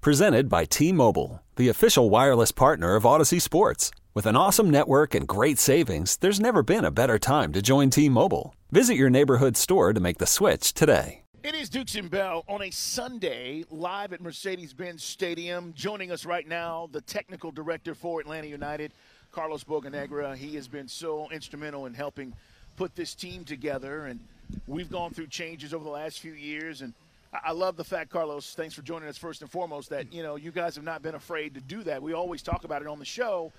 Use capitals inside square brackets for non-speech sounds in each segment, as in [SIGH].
Presented by T Mobile, the official wireless partner of Audacy Sports. With an awesome network and great savings, there's never been a better time to join T Mobile. Visit your neighborhood store to make the switch today. It is Dukes and Bell on a Sunday live at Mercedes Benz Stadium. Joining us right now, the technical director for Atlanta United, Carlos Bocanegra. He has been so instrumental in helping put this team together, and we've gone through changes over the last few years. And I love the fact, Carlos, thanks for joining us first and foremost, that you know you guys have not been afraid to do that. We always talk about it on the show.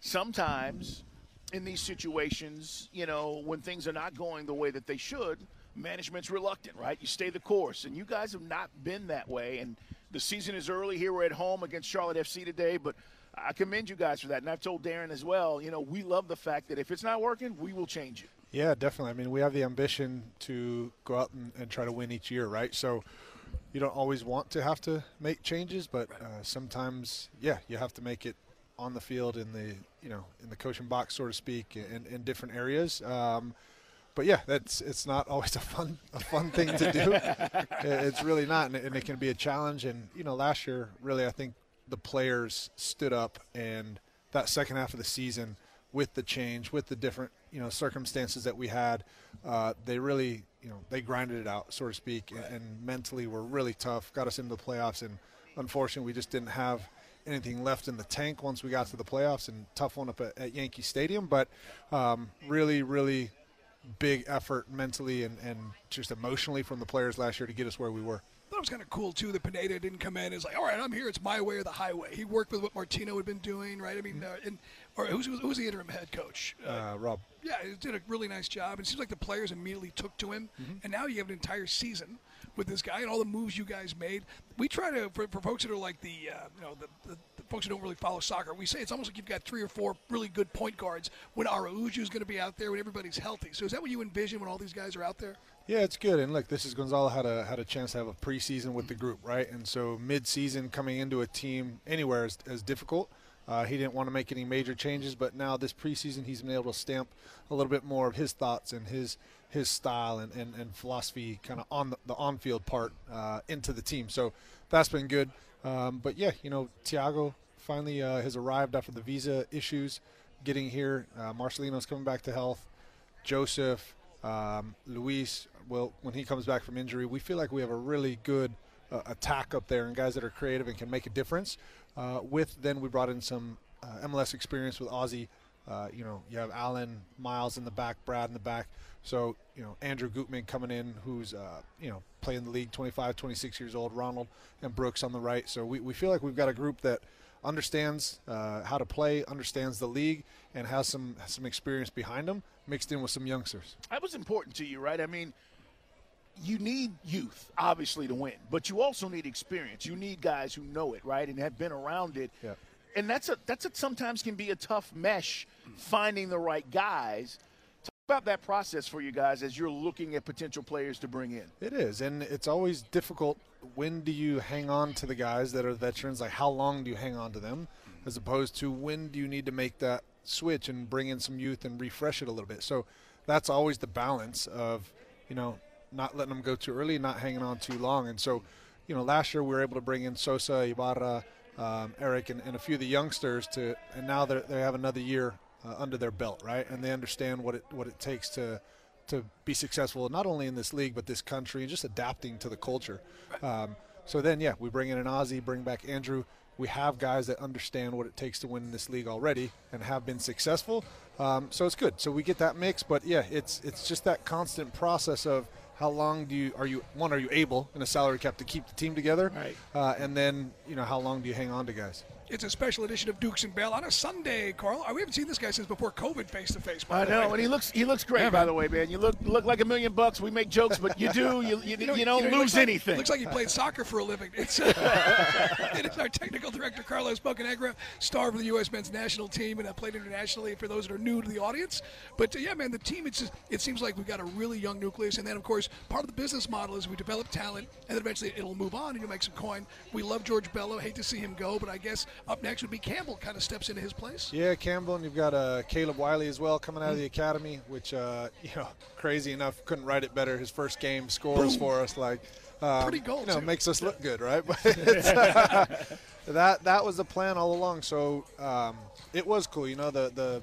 Sometimes in these situations, you know, when things are not going the way that they should – management's reluctant, right? You stay the course, and you guys have not been that way. And the season is early here. We're at home against Charlotte FC today, but I commend you guys for that. And I've told Darren as well. You know, we love the fact that if it's not working, we will change it. Yeah, definitely. I mean, we have the ambition to go out and, and try to win each year, right? So you don't always want to have to make changes, but uh, sometimes, yeah, you have to make it on the field in the you know in the coaching box, so to speak, in, in different areas. Um, but yeah, that's it's not [LAUGHS] always a fun a fun thing to do. [LAUGHS] it's really not, and it can be a challenge. And you know, last year, really, I think the players stood up, and that second half of the season, with the change, with the different you know circumstances that we had, uh, they really you know they grinded it out, so to speak, and, and mentally were really tough. Got us into the playoffs, and unfortunately, we just didn't have anything left in the tank once we got to the playoffs and tough one up at, at Yankee Stadium. But um, really, really big effort mentally and, and just emotionally from the players last year to get us where we were. That was kind of cool too. That Pineda didn't come in as like, all right, I'm here. It's my way or the highway. He worked with what Martino had been doing, right? I mean, uh, and or who's who's the interim head coach? Uh, uh, Rob. Yeah, he did a really nice job. It seems like the players immediately took to him, mm-hmm. and now you have an entire season with this guy and all the moves you guys made. We try to for, for folks that are like the uh, you know the, the folks who don't really follow soccer, we say it's almost like you've got three or four really good point guards when Araujo is going to be out there when everybody's healthy. So is that what you envision when all these guys are out there? Yeah, it's good. And look, this is Gonzalo had a had a chance to have a preseason with the group, right? And so mid-season coming into a team anywhere is, is difficult. Uh, he didn't want to make any major changes, but now this preseason he's been able to stamp a little bit more of his thoughts and his his style and, and, and philosophy kind of on the, the on-field part uh, into the team. So that's been good. Um, but yeah, you know, Thiago finally uh, has arrived after the visa issues getting here. Uh, Marcelino's coming back to health. Joseph, um, Luis, well, when he comes back from injury, we feel like we have a really good uh, attack up there and guys that are creative and can make a difference. Uh, with then we brought in some uh, MLS experience with Ozzie. Uh, you know, you have Alan Miles in the back, Brad in the back. So, you know, Andrew Gutman coming in, who's, uh, you know, playing the league 25, 26 years old, Ronald and Brooks on the right. So we, we feel like we've got a group that understands uh, how to play, understands the league, and has some some experience behind them, mixed in with some youngsters. That was important to you, right? I mean, you need youth, obviously, to win, but you also need experience. You need guys who know it, right, and have been around it. Yeah. And that's a that's a sometimes can be a tough mesh, finding the right guys Talk about that process for you guys as you're looking at potential players to bring in? It is, and it's always difficult. When do you hang on to the guys that are veterans? Like, how long do you hang on to them, as opposed to when do you need to make that switch and bring in some youth and refresh it a little bit? So that's always the balance of, you know, not letting them go too early, not hanging on too long. And so, you know, last year we were able to bring in Sosa, Ibarra, um, Eric, and, and, a few of the youngsters to, and now they have another year uh, under their belt, right? And they understand what it what it takes to to be successful not only in this league but this country and just adapting to the culture. Um, so then, yeah, we bring in an Ozzie, bring back Andrew. We have guys that understand what it takes to win in this league already and have been successful. Um, so it's good. So we get that mix, but yeah, it's it's just that constant process of how long do you are you one are you able in a salary cap to keep the team together, Right. Uh, and then you know how long do you hang on to guys? It's a special edition of Dukes and Bell on a Sunday, Carl. We haven't seen this guy since before COVID face to face. I know, and he looks he looks great Yeah, by man. the way, man. You look look like a million bucks. We make jokes, but you do [LAUGHS] you you, you, know, don't he lose looks like- anything. Looks like he played soccer for a living. [LAUGHS] It's, uh, [LAUGHS] it is our technical director, Carlos Bocanegra, star for the U.S. men's national team, and uh, played internationally for those that are new to the audience. But uh, yeah, man, the team, it's just, it seems like we've got a really young nucleus. And then, of course, part of the business model is we develop talent, and then eventually it'll move on and you'll make some coin. We love George Bello. Hate to see him go, but I guess up next would be Campbell kind of steps into his place. Yeah, Campbell, and you've got uh, Caleb Wiley as well coming out of the academy, which uh, [LAUGHS] you know, crazy enough, couldn't write it better. His first game scores Boom. for us, like um, Pretty goal, you know, too. makes us look good, right? [LAUGHS] [LAUGHS] But uh, that that was the plan all along. So um, it was cool, you know, the the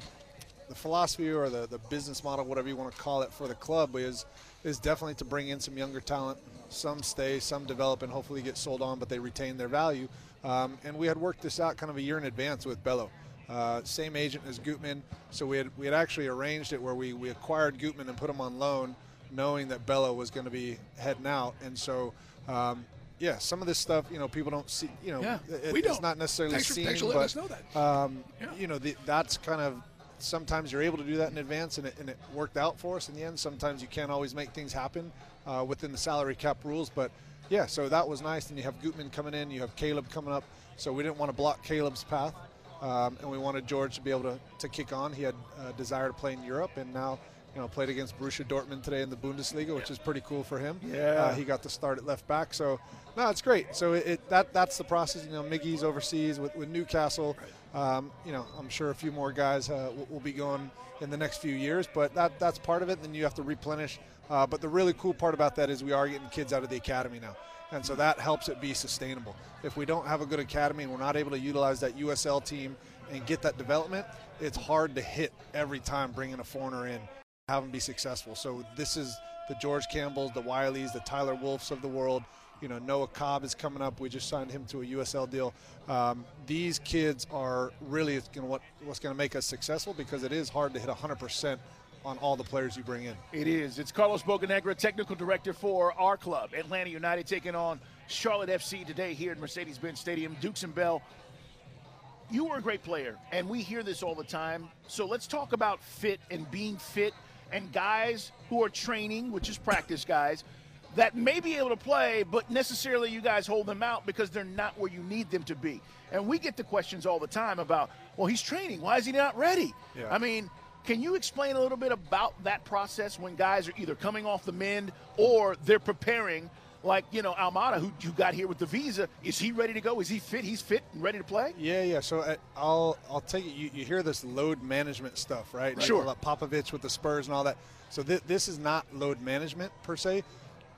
the philosophy or the, the business model, whatever you want to call it, for the club is is definitely to bring in some younger talent. Some stay, some develop, and hopefully get sold on, but they retain their value. Um, and we had worked this out kind of a year in advance with Bello. Uh, same agent as Gutman, so we had we had actually arranged it where we, we acquired Gutman and put him on loan, knowing that Bello was going to be heading out, and so. Um, yeah, some of this stuff, you know, people don't see. You know, Yeah, it- we it's don't. not necessarily Thanks for- seen, thanks for letting but us know that. um, Yeah. you know, the, that's kind of sometimes you're able to do that in advance, and it, and it worked out for us in the end. Sometimes you can't always make things happen uh, within the salary cap rules, but yeah, so that was nice. And you have Gutman coming in, you have Caleb coming up, so we didn't want to block Caleb's path, um, and we wanted George to be able to, to kick on. He had a desire to play in Europe, and now. You know, played against Borussia Dortmund today in the Bundesliga, which is pretty cool for him. Yeah. uh, he got to start at left back, so no, it's great. So it, it that that's the process. You know, Miggy's overseas with, with Newcastle. Um, you know, I'm sure a few more guys uh, will, will be going in the next few years, but that that's part of it. Then you have to replenish. Uh, but the really cool part about that is we are getting kids out of the academy now, and so that helps it be sustainable. If we don't have a good academy and we're not able to utilize that USL team and get that development, it's hard to hit every time bringing a foreigner in, have them be successful. So this is the George Campbells, the Wileys, the Tyler Wolffs of the world. You know, Noah Cobb is coming up. We just signed him to a USL deal. Um, these kids are really what, what's going to make us successful because it is hard to hit 100% on all the players you bring in. It is. It's Carlos Bocanegra, technical director for our club, Atlanta United, taking on Charlotte FC today here at Mercedes-Benz Stadium. Dukes and Bell. You were a great player, and we hear this all the time. So let's talk about fit and being fit, and guys who are training, which is practice guys, that may be able to play, but necessarily you guys hold them out because they're not where you need them to be. And we get the questions all the time about, well, he's training. Why is he not ready? Yeah. I mean, can you explain a little bit about that process when guys are either coming off the mend or they're preparing? Like, you know, Almada, who you got here with the visa, is he ready to go? Is he fit? He's fit and ready to play? Yeah, yeah. So uh, I'll I'll take it. You, you hear this load management stuff, right? Sure. Like Popovich with the Spurs and all that. So th- this is not load management per se.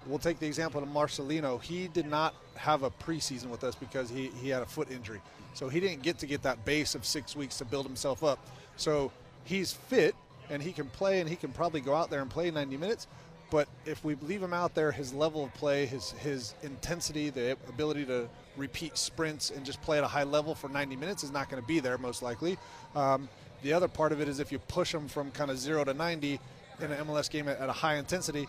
We'll take the example of Marcelino. He did not have a preseason with us because he, he had a foot injury. So he didn't get to get that base of six weeks to build himself up. So he's fit and he can play and he can probably go out there and play 90 minutes. But if we leave him out there, his level of play, his his intensity, the ability to repeat sprints and just play at a high level for 90 minutes is not going to be there most likely. Um, the other part of it is if you push him from kind of zero to 90 in an MLS game at, at a high intensity,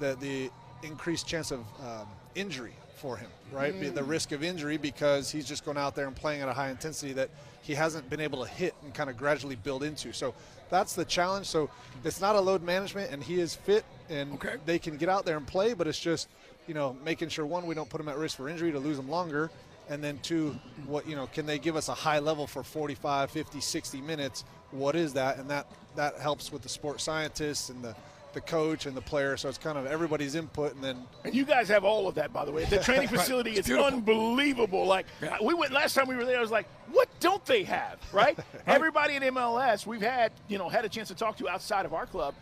the the increased chance of um, injury for him, right? Be The risk of injury because he's just going out there and playing at a high intensity that he hasn't been able to hit and kind of gradually build into. So that's the challenge. So it's not a load management, and he is fit, and Okay. they can get out there and play, but it's just, you know, making sure one, we don't put him at risk for injury to lose him longer. And then two, what you know, can they give us a high level for 45, 50, 60 minutes? What is that? And that that helps with the sports scientists and the the coach and the player. So it's kind of everybody's input, and then And you guys have all of that, by the way. The [LAUGHS] training facility It's is unbelievable. Like we went last time we were there, I was like, what don't they have? Right? [LAUGHS] Everybody in MLS we've had, you know, had a chance to talk to outside of our club.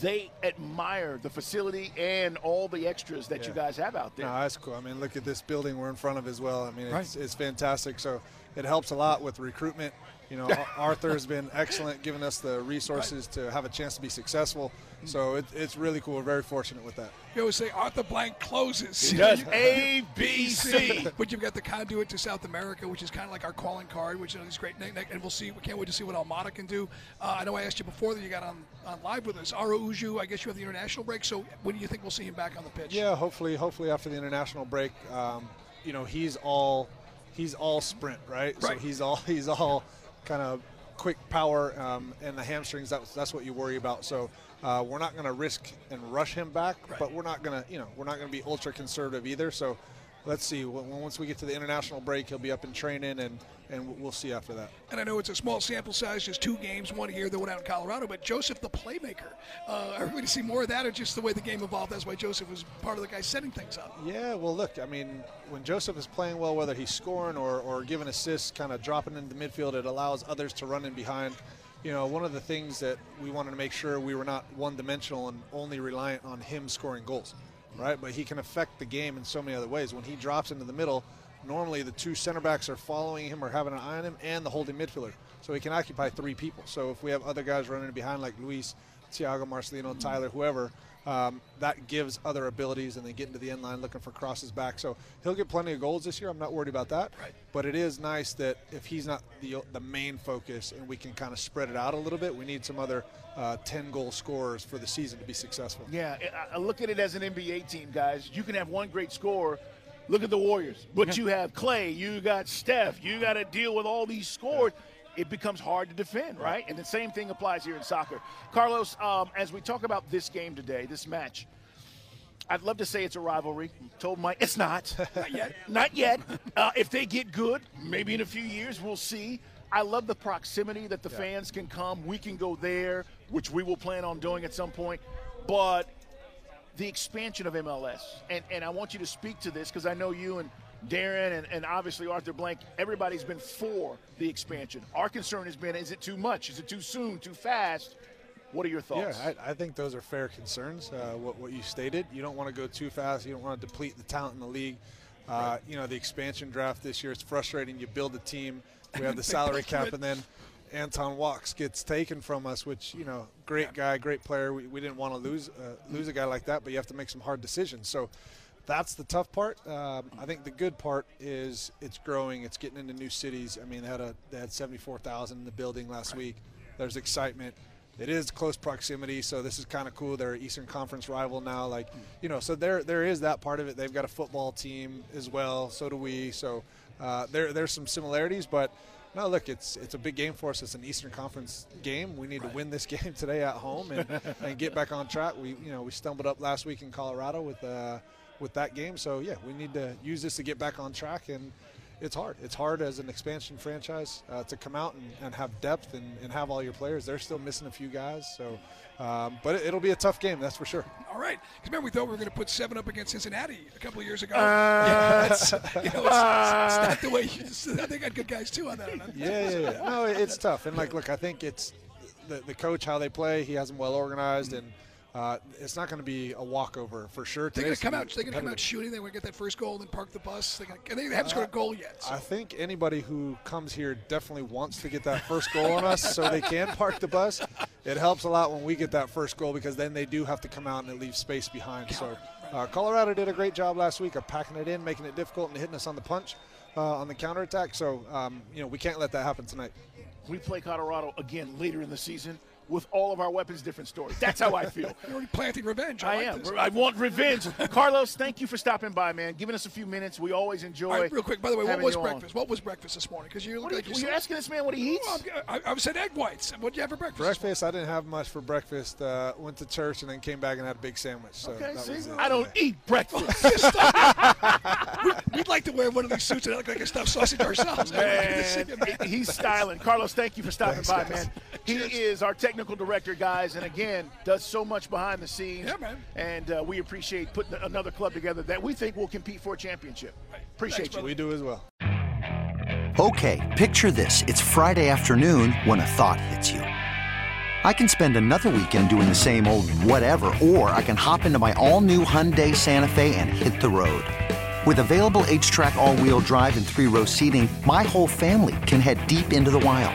They admire the facility and all the extras that you guys have out there. No, that's cool. I mean, look at this building we're in front of as well. I mean, it's, Right. it's fantastic. So it helps a lot with recruitment. You know, Arthur has been excellent, giving us the resources to have a chance to be successful. So it, it's really cool. We're very fortunate with that. You always say Arthur Blank closes. He does [LAUGHS] A, B, [LAUGHS] C. but you've got the conduit to South America, which is kind of like our calling card, which is great. And we'll see. We can't wait to see what Almada can do. Uh, I know I asked you before that you got on, on live with us. Araujo, I guess you have the international break. So when do you think we'll see him back on the pitch? Yeah, hopefully, hopefully after the international break. Um, you know, he's all he's all sprint, right? right? So he's all [LAUGHS] he's all kind of quick power um, and the hamstrings. That's that's what you worry about. So uh, we're not going to risk and rush him back, right. but we're not going to, you know, we're not going to be ultra conservative either. So let's see. Once we get to the international break, he'll be up in training, and and we'll see after that. And I know it's a small sample size, just two games, one here, the one out in Colorado. But Joseph, the playmaker, uh, are we going to see more of that, or just the way the game evolved? That's why Joseph was part of the guys setting things up. Yeah. Well, look. I mean, when Joseph is playing well, whether he's scoring or or giving assists, kind of dropping into the midfield, it allows others to run in behind you know, one of the things that we wanted to make sure we were not one dimensional and only reliant on him scoring goals, right? But he can affect the game in so many other ways. When he drops into the middle, normally the two center backs are following him or having an eye on him and the holding midfielder. So he can occupy three people. So if we have other guys running behind like Luis, Thiago, Marcelino, Tyler, whoever, um, that gives other abilities and they get into the end line looking for crosses back. So he'll get plenty of goals this year. I'm not worried about that. Right. But it is nice that if he's not the, the main focus and we can kind of spread it out a little bit, we need some other uh, 10 goal scorers for the season to be successful. Yeah, I look at it as an NBA team, guys. You can have one great scorer. Look at the Warriors. But you have Clay, you got Steph, you got to deal with all these scores. Yeah it becomes hard to defend, right? And the same thing applies here in soccer. Carlos, um, as we talk about this game today, this match, I'd love to say it's a rivalry. told Mike it's not. [LAUGHS] not yet. Not yet. Uh, if they get good, maybe in a few years, we'll see. I love the proximity that the yeah. fans can come. We can go there, which we will plan on doing at some point. But the expansion of MLS, and, and I want you to speak to this because I know you and – Darren and, and obviously Arthur Blank, everybody's been for the expansion. Our concern has been is it too much? Is it too soon, too fast? What are your thoughts? Yeah, I, I think those are fair concerns. Uh, what, what you stated, you don't want to go too fast. You don't want to deplete the talent in the league. Uh. You know, the expansion draft this year, it's frustrating. You build a team, we have the salary cap, and then Anton Walkes gets taken from us, which you know, great guy, great player. We, we didn't want to lose uh, lose a guy like that, but you have to make some hard decisions. So that's the tough part. Um, I think the good part is it's growing. It's getting into new cities. I mean, they had a they had 74,000 in the building last week. There's excitement. It is close proximity, so this is kind of cool. They're Eastern Conference rival now, like you know. So there there is that part of it. They've got a football team as well. So do we. So uh, there there's some similarities, but no, look, it's it's a big game for us. It's an Eastern Conference game. We need right. to win this [LAUGHS] game today at home and, and get back on track. We you know we stumbled up last week in Colorado with. Uh, with that game. So yeah, we need to use this to get back on track, and it's hard. It's hard as an expansion franchise uh, to come out and, and have depth and, and, have all your players. They're still missing a few guys, so um, but it, will be a tough game, that's for sure. All right, because remember we thought we were going to put seven up against Cincinnati a couple of years ago. Uh, yeah, [LAUGHS] it's, you know, it's, uh, it's, not the way. You, they got good guys too on that. yeah, yeah, yeah. No, it's tough, and like, look, I think it's the, the coach how they play. He has them well organized and uh, it's not going to be a walkover for sure. They're going to come out. They're going to come out shooting. They're going to get that first goal and then park the bus. They're gonna, they haven't scored a goal yet. So. I think anybody who comes here definitely wants to get that first goal on us, so they can [LAUGHS] park the bus. It helps a lot when we get that first goal because then they do have to come out and it leaves space behind. So uh, Colorado did a great job last week of packing it in, making it difficult, and hitting us on the punch uh, on the counterattack. So um, you know we can't let that happen tonight. We play Colorado again later in the season with all of our weapons, different stories. That's how I feel. [LAUGHS] You're already planting revenge. I, I like am. This. I want revenge. Carlos, thank you for stopping by, man. Giving us a few minutes. We always enjoy. Right, real quick, by the way, what was breakfast? On. What was breakfast this morning? Because you look like you, you're asking this man what he eats. Oh, I, I said egg whites. What did you have for breakfast? Breakfast. I didn't have much for breakfast. Uh, went to church and then came back and had a big sandwich. So okay, see, I don't eat breakfast. [LAUGHS] we, would like to wear one of these suits and look like a stuffed sausage ourselves. [LAUGHS] Man, he's styling. Carlos, thank you for stopping Thanks, by, guys. man. He Cheers. is our technical director, guys, and again, does so much behind the scenes. Yeah, man. And uh, we appreciate putting another club together that we think will compete for a championship. Appreciate Thanks, you. We do as well. Okay, picture this. It's Friday afternoon when a thought hits you. I can spend another weekend doing the same old whatever, or I can hop into my all-new Hyundai Santa Fe and hit the road. With available H-Track all-wheel drive and three-row seating, my whole family can head deep into the wild